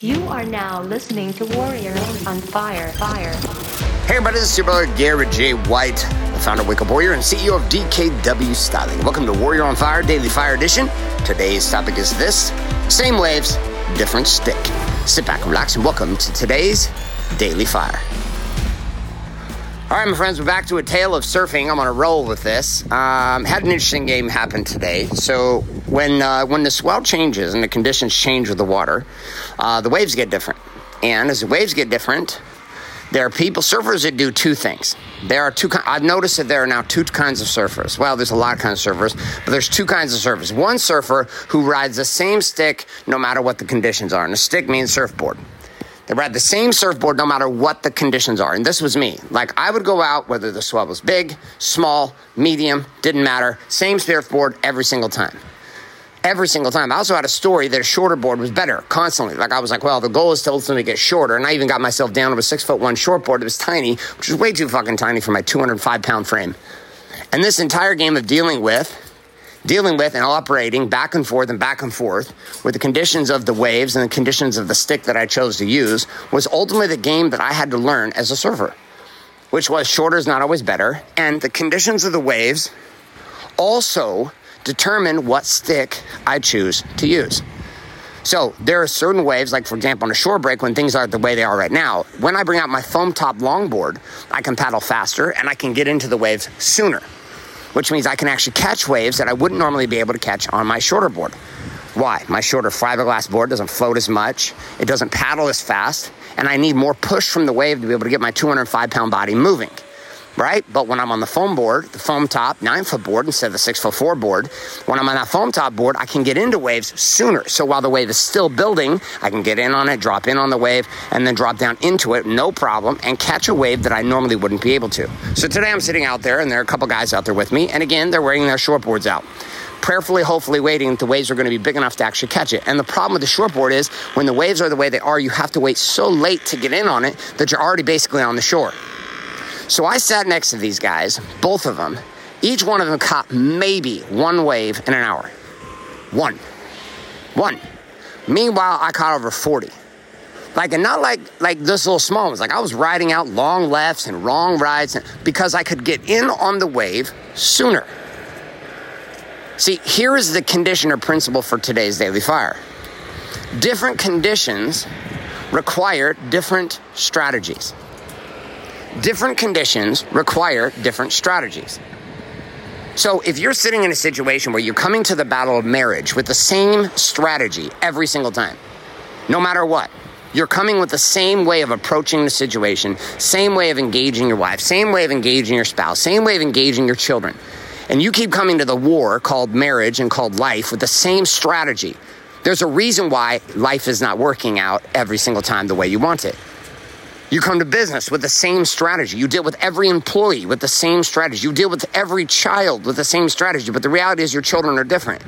You are now listening to Warrior on Fire. Fire. Hey everybody, this is your brother Garrett J. White, the founder of Wake Up Warrior and CEO of DKW Styling. Welcome to Warrior on Fire Daily Fire Edition. Today's topic is this same waves, different stick. Sit back, relax, and welcome to today's Daily Fire. All right, my friends, we're back to a tale of surfing. I'm on a roll with this. Um, had an interesting game happen today. So when uh, when the swell changes and the conditions change with the water, uh, the waves get different. And as the waves get different, there are people, surfers that do two things. There are two. I've noticed that there are now two kinds of surfers. Well, there's a lot of kinds of surfers, but there's two kinds of surfers. One surfer who rides the same stick no matter what the conditions are, and a stick means surfboard. They ride the same surfboard no matter what the conditions are. And this was me. Like I would go out whether the swell was big, small, medium, didn't matter. Same surfboard every single time. Every single time. I also had a story that a shorter board was better constantly. Like I was like, well, the goal is to ultimately get shorter. And I even got myself down to a six foot one short board that was tiny, which was way too fucking tiny for my 205 pound frame. And this entire game of dealing with dealing with and operating back and forth and back and forth with the conditions of the waves and the conditions of the stick that I chose to use was ultimately the game that I had to learn as a surfer, which was shorter is not always better. And the conditions of the waves also determine what stick I choose to use. So there are certain waves, like for example on a shore break, when things are the way they are right now. When I bring out my foam top longboard, I can paddle faster and I can get into the waves sooner which means I can actually catch waves that I wouldn't normally be able to catch on my shorter board. Why? My shorter fiberglass board doesn't float as much, it doesn't paddle as fast, and I need more push from the wave to be able to get my 205 pound body moving right? But when I'm on the foam board, the foam top nine foot board instead of the six foot four board, when I'm on that foam top board, I can get into waves sooner. So while the wave is still building, I can get in on it, drop in on the wave, and then drop down into it, no problem, and catch a wave that I normally wouldn't be able to. So today I'm sitting out there, and there are a couple guys out there with me, and again, they're wearing their short boards out prayerfully, hopefully waiting the waves are going to be big enough to actually catch it. And the problem with the shortboard is when the waves are the way they are, you have to wait so late to get in on it that you're already basically on the shore. So I sat next to these guys, both of them. Each one of them caught maybe one wave in an hour. One. One. Meanwhile, I caught over 40. Like, and not like like this little small ones. Like I was riding out long lefts and wrong rides because I could get in on the wave sooner. See, here is the conditioner principle for today's daily fire. Different conditions require different strategies different conditions require different strategies. So if you're sitting in a situation where you're coming to the battle of marriage with the same strategy every single time, no matter what, you're coming with the same way of approaching the situation, same way of engaging your wife, same way of engaging your spouse, same way of engaging your children. And you keep coming to the war called marriage and called life with the same strategy. There's a reason why life is not working out every single time the way you want it. You come to business with the same strategy. You deal with every employee with the same strategy. You deal with every child with the same strategy. But the reality is, your children are different.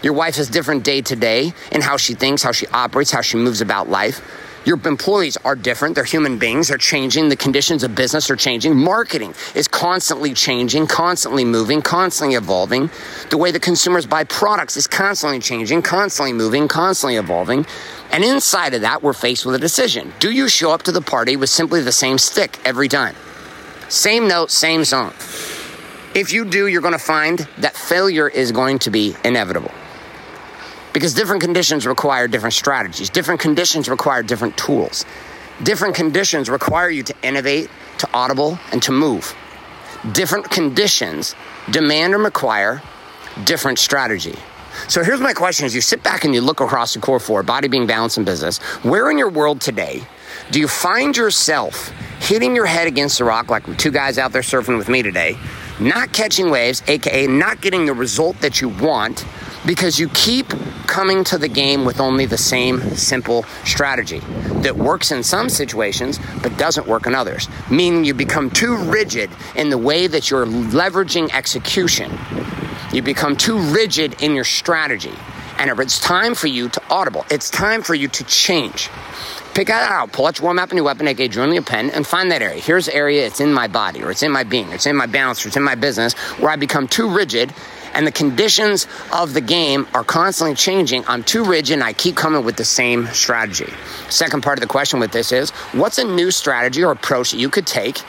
Your wife is different day to day in how she thinks, how she operates, how she moves about life. Your employees are different. They're human beings. They're changing. The conditions of business are changing. Marketing is constantly changing, constantly moving, constantly evolving. The way the consumers buy products is constantly changing, constantly moving, constantly evolving. And inside of that, we're faced with a decision. Do you show up to the party with simply the same stick every time? Same note, same song. If you do, you're going to find that failure is going to be inevitable because different conditions require different strategies. Different conditions require different tools. Different conditions require you to innovate, to audible, and to move. Different conditions demand and require different strategy. So here's my question as you sit back and you look across the core four, body being balance and business, where in your world today do you find yourself hitting your head against the rock like two guys out there surfing with me today, not catching waves, aka not getting the result that you want because you keep coming to the game with only the same simple strategy that works in some situations but doesn't work in others, meaning you become too rigid in the way that you're leveraging execution. You become too rigid in your strategy. And it's time for you to audible. It's time for you to change. Pick that out. Pull out your War Map and your weapon, aka journaling a pen, and find that area. Here's the area. It's in my body, or it's in my being, or it's in my balance, or it's in my business, where I become too rigid and the conditions of the game are constantly changing, I'm too rigid and I keep coming with the same strategy. Second part of the question with this is what's a new strategy or approach that you could take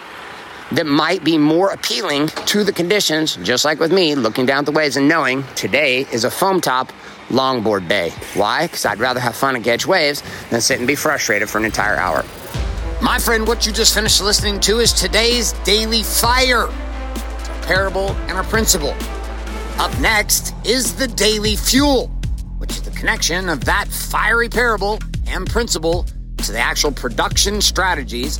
that might be more appealing to the conditions, just like with me, looking down the waves and knowing today is a foam top longboard day. Why? Because I'd rather have fun and catch waves than sit and be frustrated for an entire hour. My friend, what you just finished listening to is today's Daily Fire. Our parable and a principle. Up next is the Daily Fuel, which is the connection of that fiery parable and principle to the actual production strategies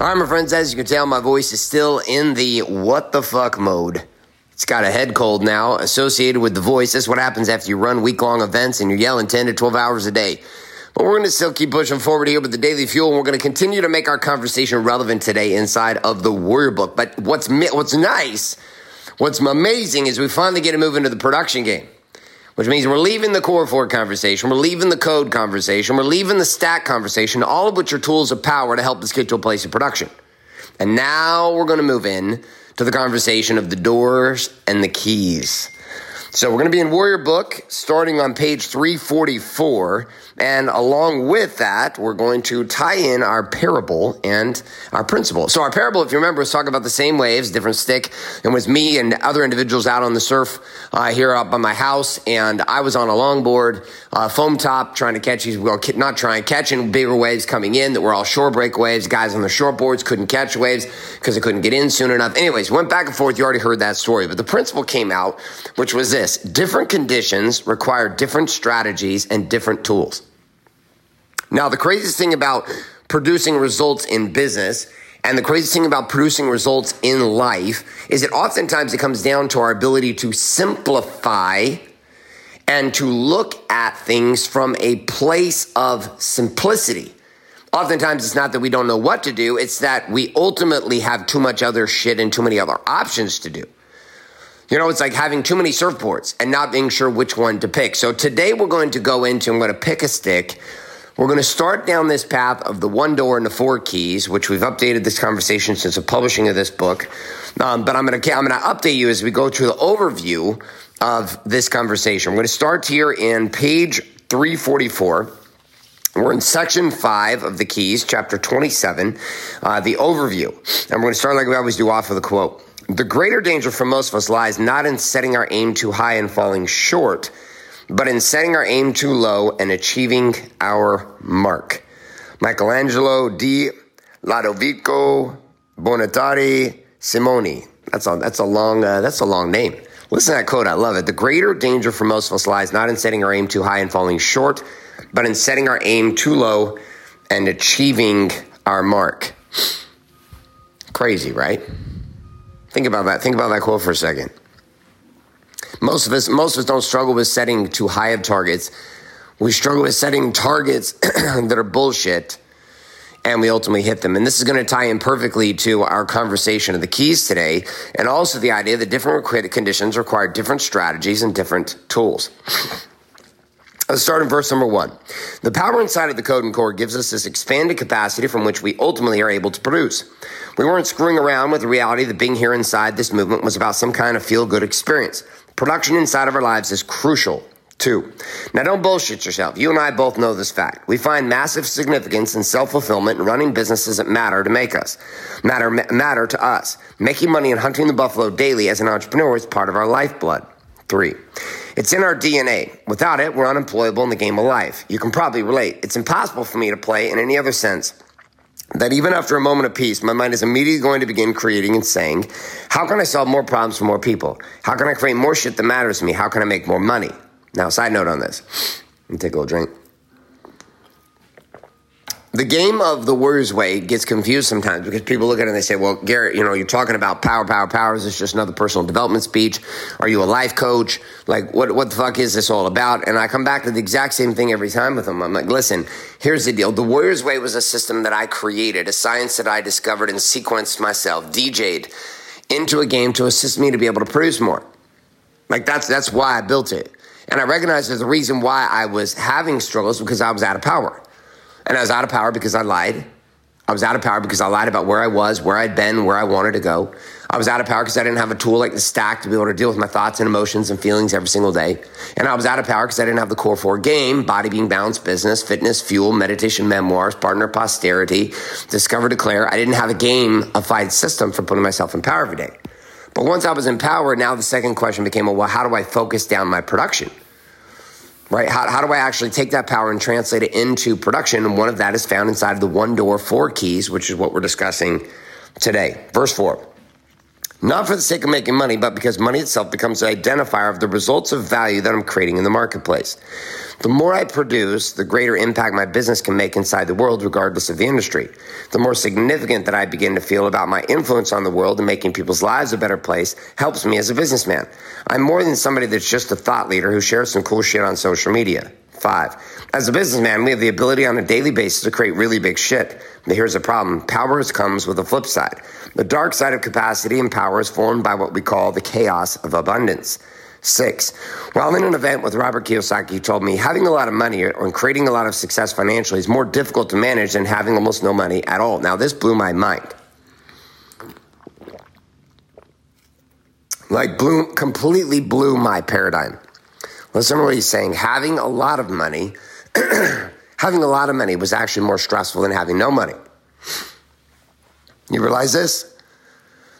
All right, my friends, as you can tell, my voice is still in the what the fuck mode. It's got a head cold now associated with the voice. That's what happens after you run week long events and you're yelling 10 to 12 hours a day. But we're going to still keep pushing forward here with the Daily Fuel, and we're going to continue to make our conversation relevant today inside of the Warrior Book. But what's what's nice, what's amazing is we finally get to move into the production game which means we're leaving the core four conversation, we're leaving the code conversation, we're leaving the stack conversation, all of which are tools of power to help us get to a place of production. And now we're going to move in to the conversation of the doors and the keys. So we're going to be in Warrior Book starting on page 344. And along with that, we're going to tie in our parable and our principle. So our parable, if you remember, was talking about the same waves, different stick. And was me and other individuals out on the surf uh, here up by my house. And I was on a longboard, uh, foam top, trying to catch these, well, not trying, catching bigger waves coming in that were all shore break waves. Guys on the shortboards couldn't catch waves because they couldn't get in soon enough. Anyways, went back and forth. You already heard that story. But the principle came out, which was this different conditions require different strategies and different tools. Now, the craziest thing about producing results in business and the craziest thing about producing results in life is that oftentimes it comes down to our ability to simplify and to look at things from a place of simplicity. Oftentimes it's not that we don't know what to do, it's that we ultimately have too much other shit and too many other options to do. You know, it's like having too many surfboards and not being sure which one to pick. So today we're going to go into, I'm going to pick a stick. We're going to start down this path of the one door and the four keys, which we've updated this conversation since the publishing of this book. Um, but I'm going to I'm going to update you as we go through the overview of this conversation. We're going to start here in page 344. We're in section five of the keys, chapter 27, uh, the overview. And we're going to start like we always do off with a quote. The greater danger for most of us lies not in setting our aim too high and falling short, but in setting our aim too low and achieving our mark. Michelangelo di Lodovico Buonarroti Simoni. That's a, that's a long uh, that's a long name. Listen to that quote. I love it. The greater danger for most of us lies not in setting our aim too high and falling short, but in setting our aim too low and achieving our mark. Crazy, right? Think about that. Think about that quote for a second. Most of us, most of us don't struggle with setting too high of targets. We struggle with setting targets that are bullshit and we ultimately hit them. And this is going to tie in perfectly to our conversation of the keys today and also the idea that different conditions require different strategies and different tools. Let's start in verse number one. The power inside of the code and core gives us this expanded capacity from which we ultimately are able to produce. We weren't screwing around with the reality that being here inside this movement was about some kind of feel good experience. Production inside of our lives is crucial too. Now don't bullshit yourself. You and I both know this fact. We find massive significance in self-fulfillment and running businesses that matter to make us, matter, matter to us. Making money and hunting the buffalo daily as an entrepreneur is part of our lifeblood. Three. It's in our DNA. Without it, we're unemployable in the game of life. You can probably relate. It's impossible for me to play in any other sense that even after a moment of peace, my mind is immediately going to begin creating and saying, How can I solve more problems for more people? How can I create more shit that matters to me? How can I make more money? Now, side note on this. Let me take a little drink. The game of the Warriors way gets confused sometimes because people look at it and they say, well, Garrett, you know, you're talking about power, power, power. Is this just another personal development speech? Are you a life coach? Like, what, what the fuck is this all about? And I come back to the exact same thing every time with them. I'm like, listen, here's the deal. The Warriors way was a system that I created, a science that I discovered and sequenced myself, DJ'd into a game to assist me to be able to produce more. Like, that's, that's why I built it. And I recognize there's a reason why I was having struggles because I was out of power. And I was out of power because I lied. I was out of power because I lied about where I was, where I'd been, where I wanted to go. I was out of power because I didn't have a tool like the stack to be able to deal with my thoughts and emotions and feelings every single day. And I was out of power because I didn't have the core four game, body being balanced, business, fitness, fuel, meditation, memoirs, partner, posterity, discover, declare. I didn't have a gamified system for putting myself in power every day. But once I was in power, now the second question became, well, how do I focus down my production? Right? How, how do I actually take that power and translate it into production? And one of that is found inside of the one door, four keys, which is what we're discussing today. Verse four. Not for the sake of making money, but because money itself becomes an identifier of the results of value that I'm creating in the marketplace. The more I produce, the greater impact my business can make inside the world, regardless of the industry. The more significant that I begin to feel about my influence on the world and making people's lives a better place helps me as a businessman. I'm more than somebody that's just a thought leader who shares some cool shit on social media. Five. As a businessman, we have the ability on a daily basis to create really big shit. But here's the problem. Power comes with a flip side. The dark side of capacity and power is formed by what we call the chaos of abundance. Six, while in an event with Robert Kiyosaki, he told me having a lot of money or creating a lot of success financially is more difficult to manage than having almost no money at all. Now, this blew my mind. Like, blew, completely blew my paradigm. Listen to what he's saying. Having a lot of money, having a lot of money was actually more stressful than having no money. You realize this?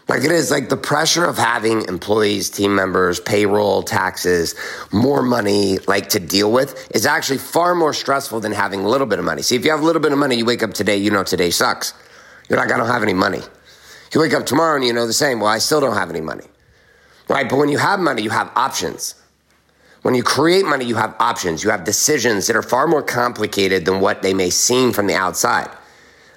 Like it is like the pressure of having employees, team members, payroll, taxes, more money like to deal with is actually far more stressful than having a little bit of money. See, if you have a little bit of money, you wake up today, you know today sucks. You're like, I don't have any money. You wake up tomorrow and you know the same. Well, I still don't have any money. Right? But when you have money, you have options. When you create money, you have options. You have decisions that are far more complicated than what they may seem from the outside.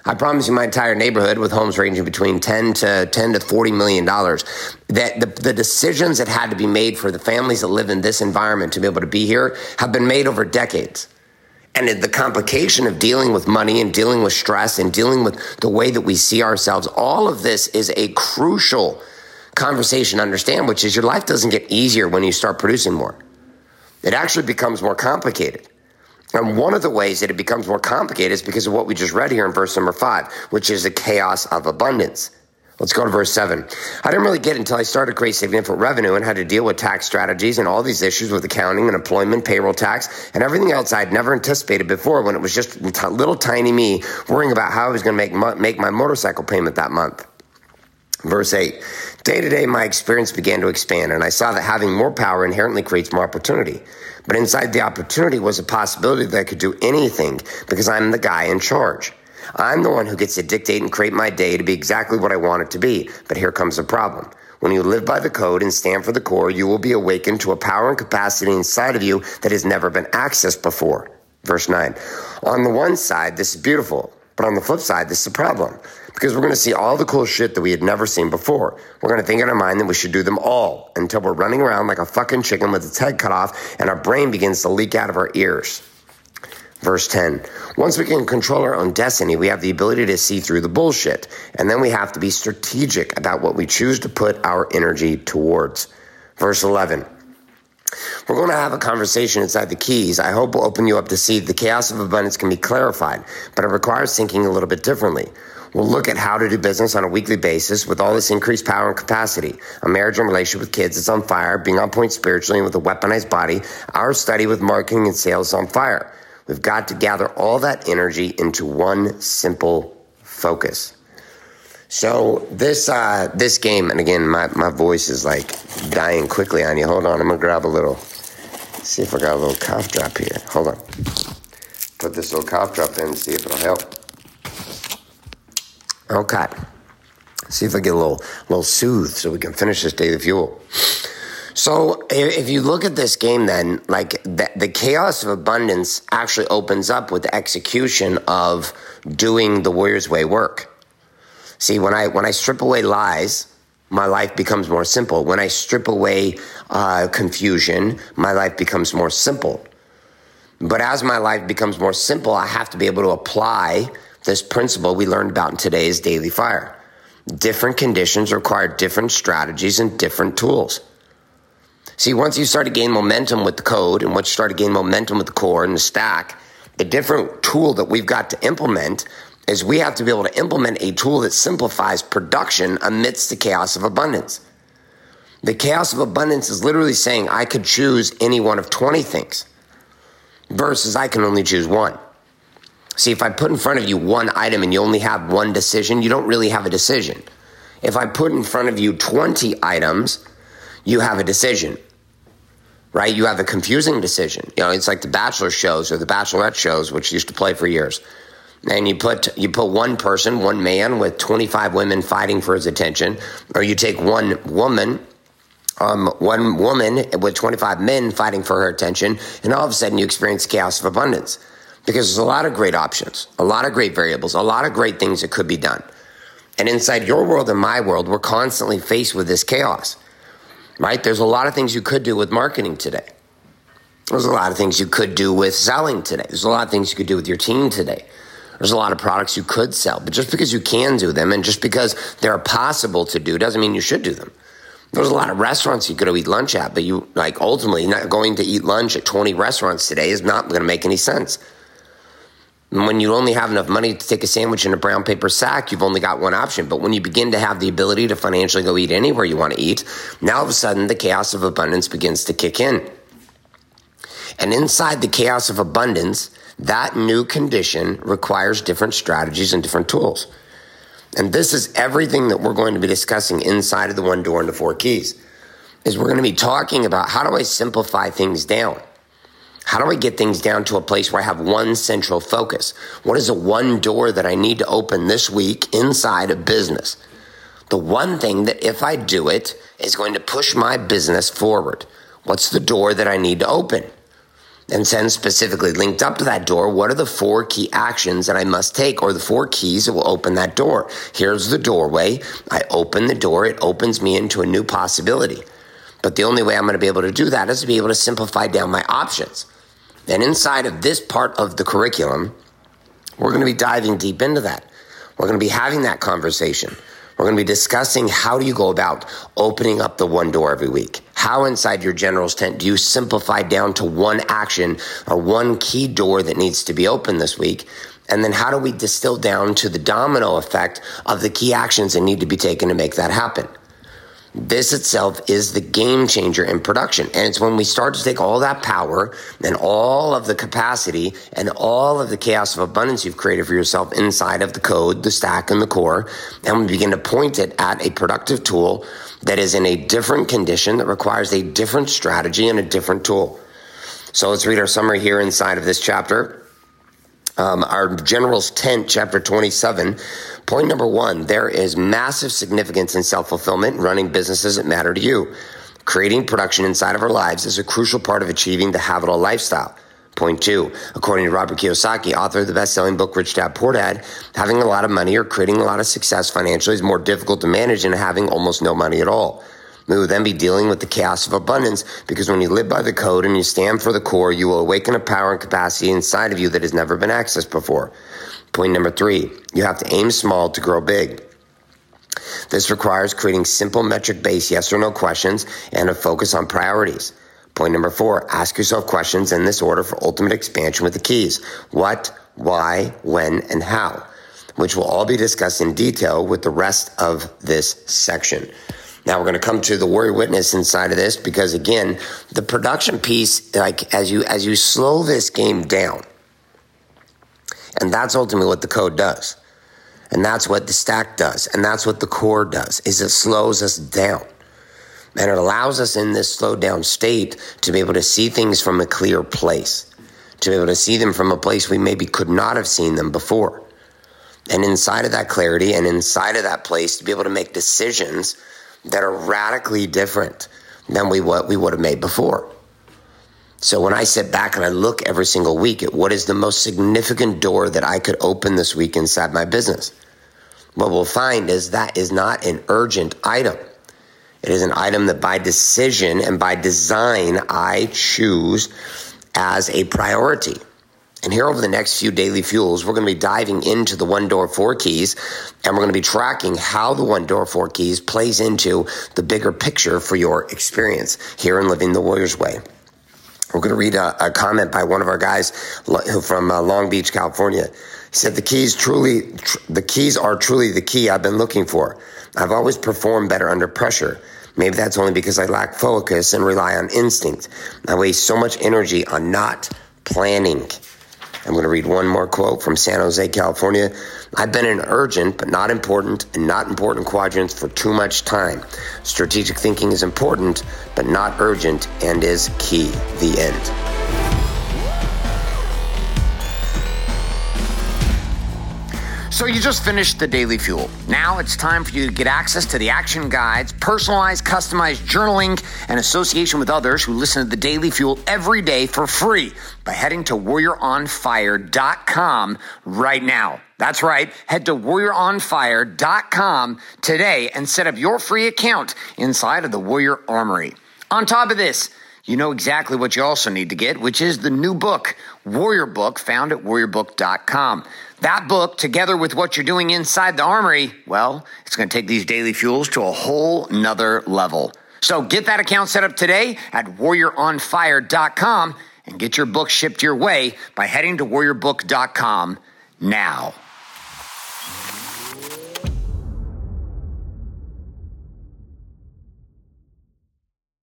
I promise you, my entire neighborhood with homes ranging between 10 to 10 to 40 million dollars, that the, the decisions that had to be made for the families that live in this environment to be able to be here have been made over decades. And the complication of dealing with money and dealing with stress and dealing with the way that we see ourselves, all of this is a crucial conversation to understand, which is your life doesn't get easier when you start producing more. It actually becomes more complicated. And one of the ways that it becomes more complicated is because of what we just read here in verse number five, which is the chaos of abundance. Let's go to verse seven. I didn't really get until I started to create significant revenue and had to deal with tax strategies and all these issues with accounting and employment, payroll tax, and everything else I'd never anticipated before when it was just little tiny me worrying about how I was going to make, make my motorcycle payment that month. Verse 8 Day to day, my experience began to expand, and I saw that having more power inherently creates more opportunity. But inside the opportunity was a possibility that I could do anything because I'm the guy in charge. I'm the one who gets to dictate and create my day to be exactly what I want it to be. But here comes the problem. When you live by the code and stand for the core, you will be awakened to a power and capacity inside of you that has never been accessed before. Verse 9. On the one side, this is beautiful, but on the flip side, this is a problem because we're going to see all the cool shit that we had never seen before. We're going to think in our mind that we should do them all until we're running around like a fucking chicken with its head cut off and our brain begins to leak out of our ears. Verse 10 Once we can control our own destiny, we have the ability to see through the bullshit. And then we have to be strategic about what we choose to put our energy towards. Verse 11 we're going to have a conversation inside the keys. I hope will open you up to see the chaos of abundance can be clarified, but it requires thinking a little bit differently. We'll look at how to do business on a weekly basis with all this increased power and capacity. A marriage and relationship with kids is on fire, being on point spiritually and with a weaponized body. Our study with marketing and sales on fire. We've got to gather all that energy into one simple focus. So this uh, this game, and again, my, my voice is like dying quickly on you. Hold on, I'm gonna grab a little. See if I got a little cough drop here. Hold on. Put this little cough drop in, see if it'll help. Okay. See if I get a little, little soothed so we can finish this daily fuel. So if you look at this game, then like the, the, chaos of abundance actually opens up with the execution of doing the Warriors way work. See, when I when I strip away lies, my life becomes more simple. When I strip away uh, confusion, my life becomes more simple. But as my life becomes more simple, I have to be able to apply this principle we learned about in today's daily fire. Different conditions require different strategies and different tools. See, once you start to gain momentum with the code and once you start to gain momentum with the core and the stack, the different tool that we've got to implement is we have to be able to implement a tool that simplifies production amidst the chaos of abundance. The chaos of abundance is literally saying I could choose any one of 20 things versus I can only choose one. See, if I put in front of you one item and you only have one decision, you don't really have a decision. If I put in front of you 20 items, you have a decision, right? You have a confusing decision. You know, it's like the Bachelor shows or the Bachelorette shows, which used to play for years. And you put you put one person, one man, with 25 women fighting for his attention, or you take one woman um, one woman with 25 men fighting for her attention, and all of a sudden you experience chaos of abundance because there's a lot of great options, a lot of great variables, a lot of great things that could be done. And inside your world and my world, we're constantly faced with this chaos, right? There's a lot of things you could do with marketing today. There's a lot of things you could do with selling today. There's a lot of things you could do with your team today. There's a lot of products you could sell, but just because you can do them and just because they're possible to do doesn't mean you should do them. There's a lot of restaurants you could go eat lunch at, but you like ultimately not going to eat lunch at 20 restaurants today is not going to make any sense when you only have enough money to take a sandwich in a brown paper sack, you've only got one option. But when you begin to have the ability to financially go eat anywhere you want to eat, now all of a sudden the chaos of abundance begins to kick in. And inside the chaos of abundance, that new condition requires different strategies and different tools. And this is everything that we're going to be discussing inside of the one door and the four keys. Is we're going to be talking about how do I simplify things down? How do I get things down to a place where I have one central focus? What is the one door that I need to open this week inside a business? The one thing that if I do it is going to push my business forward. What's the door that I need to open? And then specifically linked up to that door, what are the four key actions that I must take or the four keys that will open that door? Here's the doorway. I open the door. It opens me into a new possibility. But the only way I'm going to be able to do that is to be able to simplify down my options. And inside of this part of the curriculum, we're going to be diving deep into that. We're going to be having that conversation. We're going to be discussing how do you go about opening up the one door every week? How inside your general's tent do you simplify down to one action or one key door that needs to be open this week? And then how do we distill down to the domino effect of the key actions that need to be taken to make that happen? This itself is the game changer in production. And it's when we start to take all that power and all of the capacity and all of the chaos of abundance you've created for yourself inside of the code, the stack, and the core, and we begin to point it at a productive tool that is in a different condition that requires a different strategy and a different tool. So let's read our summary here inside of this chapter. Um, our general's tent, chapter 27 Point number one, there is massive significance in self fulfillment running businesses that matter to you. Creating production inside of our lives is a crucial part of achieving the have it all lifestyle. Point two, according to Robert Kiyosaki, author of the best selling book Rich Dad Poor Dad, having a lot of money or creating a lot of success financially is more difficult to manage than having almost no money at all. We will then be dealing with the chaos of abundance because when you live by the code and you stand for the core, you will awaken a power and capacity inside of you that has never been accessed before. Point number three, you have to aim small to grow big. This requires creating simple metric based yes or no questions and a focus on priorities. Point number four, ask yourself questions in this order for ultimate expansion with the keys. What, why, when, and how, which will all be discussed in detail with the rest of this section. Now we're going to come to the warrior witness inside of this because again, the production piece, like as you, as you slow this game down, and that's ultimately what the code does. And that's what the stack does. And that's what the core does is it slows us down. And it allows us in this slowed down state to be able to see things from a clear place, to be able to see them from a place we maybe could not have seen them before. And inside of that clarity and inside of that place to be able to make decisions that are radically different than we what we would have made before. So when I sit back and I look every single week at what is the most significant door that I could open this week inside my business, what we'll find is that is not an urgent item. It is an item that by decision and by design I choose as a priority. And here over the next few daily fuels, we're going to be diving into the one door four keys and we're going to be tracking how the one door four keys plays into the bigger picture for your experience here in living the warrior's way. We're going to read a, a comment by one of our guys from uh, Long Beach, California. He said, the keys truly, tr- the keys are truly the key I've been looking for. I've always performed better under pressure. Maybe that's only because I lack focus and rely on instinct. I waste so much energy on not planning. I'm going to read one more quote from San Jose, California. I've been in urgent but not important and not important quadrants for too much time. Strategic thinking is important but not urgent and is key. The end. So you just finished the Daily Fuel. Now it's time for you to get access to the action guides, personalized, customized journaling, and association with others who listen to the Daily Fuel every day for free by heading to warrioronfire.com right now. That's right. Head to warrioronfire.com today and set up your free account inside of the Warrior Armory. On top of this, you know exactly what you also need to get, which is the new book, Warrior Book, found at warriorbook.com. That book, together with what you're doing inside the armory, well, it's going to take these daily fuels to a whole nother level. So get that account set up today at warrioronfire.com and get your book shipped your way by heading to warriorbook.com now.